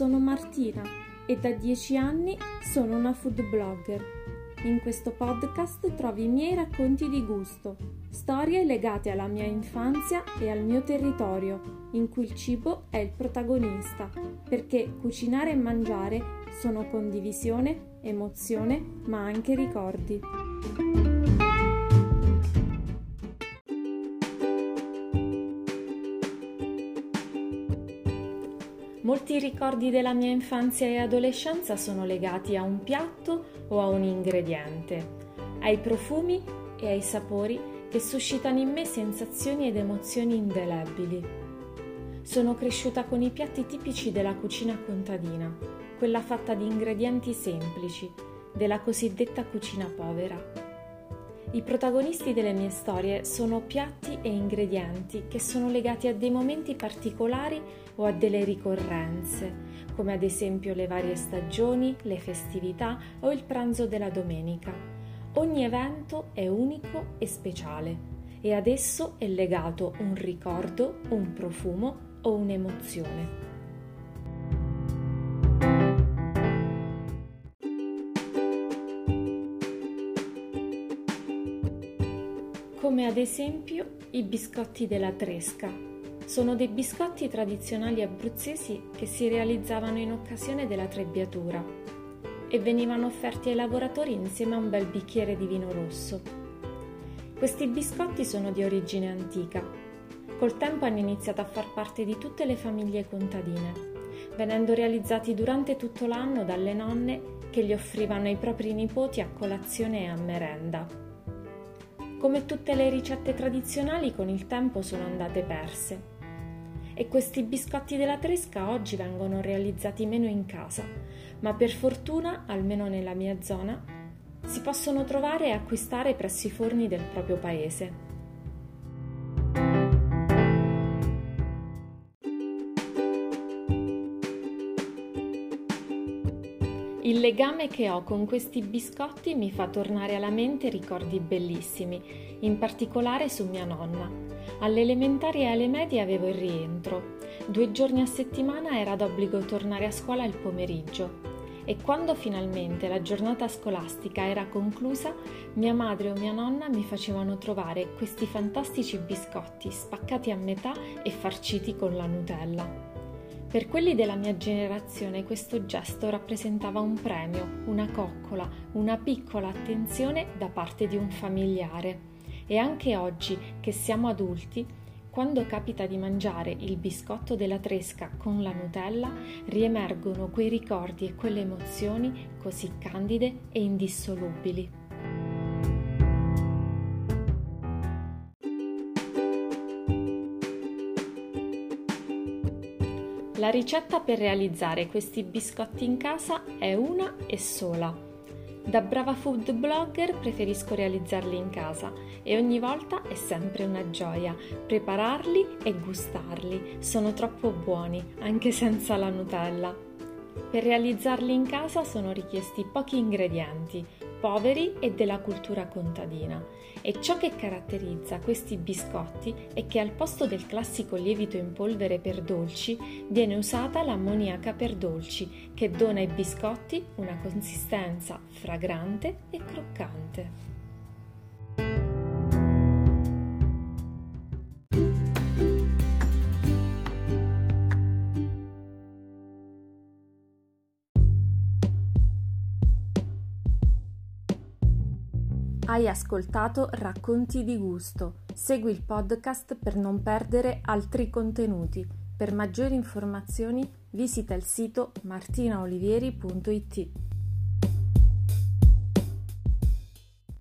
sono Martina e da dieci anni sono una food blogger. In questo podcast trovi i miei racconti di gusto, storie legate alla mia infanzia e al mio territorio, in cui il cibo è il protagonista, perché cucinare e mangiare sono condivisione, emozione, ma anche ricordi. Molti ricordi della mia infanzia e adolescenza sono legati a un piatto o a un ingrediente, ai profumi e ai sapori che suscitano in me sensazioni ed emozioni indelebili. Sono cresciuta con i piatti tipici della cucina contadina, quella fatta di ingredienti semplici, della cosiddetta cucina povera. I protagonisti delle mie storie sono piatti e ingredienti che sono legati a dei momenti particolari o a delle ricorrenze, come ad esempio le varie stagioni, le festività o il pranzo della domenica. Ogni evento è unico e speciale e ad esso è legato un ricordo, un profumo o un'emozione. Come ad esempio i biscotti della Tresca. Sono dei biscotti tradizionali abruzzesi che si realizzavano in occasione della trebbiatura e venivano offerti ai lavoratori insieme a un bel bicchiere di vino rosso. Questi biscotti sono di origine antica. Col tempo hanno iniziato a far parte di tutte le famiglie contadine, venendo realizzati durante tutto l'anno dalle nonne che li offrivano ai propri nipoti a colazione e a merenda. Come tutte le ricette tradizionali con il tempo sono andate perse. E questi biscotti della Tresca oggi vengono realizzati meno in casa, ma per fortuna, almeno nella mia zona, si possono trovare e acquistare presso i forni del proprio paese. Il legame che ho con questi biscotti mi fa tornare alla mente ricordi bellissimi, in particolare su mia nonna. Alle elementari e alle medie avevo il rientro. Due giorni a settimana era d'obbligo tornare a scuola il pomeriggio e quando finalmente la giornata scolastica era conclusa, mia madre o mia nonna mi facevano trovare questi fantastici biscotti spaccati a metà e farciti con la Nutella. Per quelli della mia generazione questo gesto rappresentava un premio, una coccola, una piccola attenzione da parte di un familiare. E anche oggi, che siamo adulti, quando capita di mangiare il biscotto della tresca con la Nutella, riemergono quei ricordi e quelle emozioni così candide e indissolubili. La ricetta per realizzare questi biscotti in casa è una e sola. Da brava food blogger preferisco realizzarli in casa e ogni volta è sempre una gioia prepararli e gustarli. Sono troppo buoni, anche senza la Nutella. Per realizzarli in casa sono richiesti pochi ingredienti, poveri e della cultura contadina. E ciò che caratterizza questi biscotti è che al posto del classico lievito in polvere per dolci viene usata l'ammoniaca per dolci, che dona ai biscotti una consistenza fragrante e croccante. Hai ascoltato Racconti di gusto. Segui il podcast per non perdere altri contenuti. Per maggiori informazioni visita il sito martinaolivieri.it.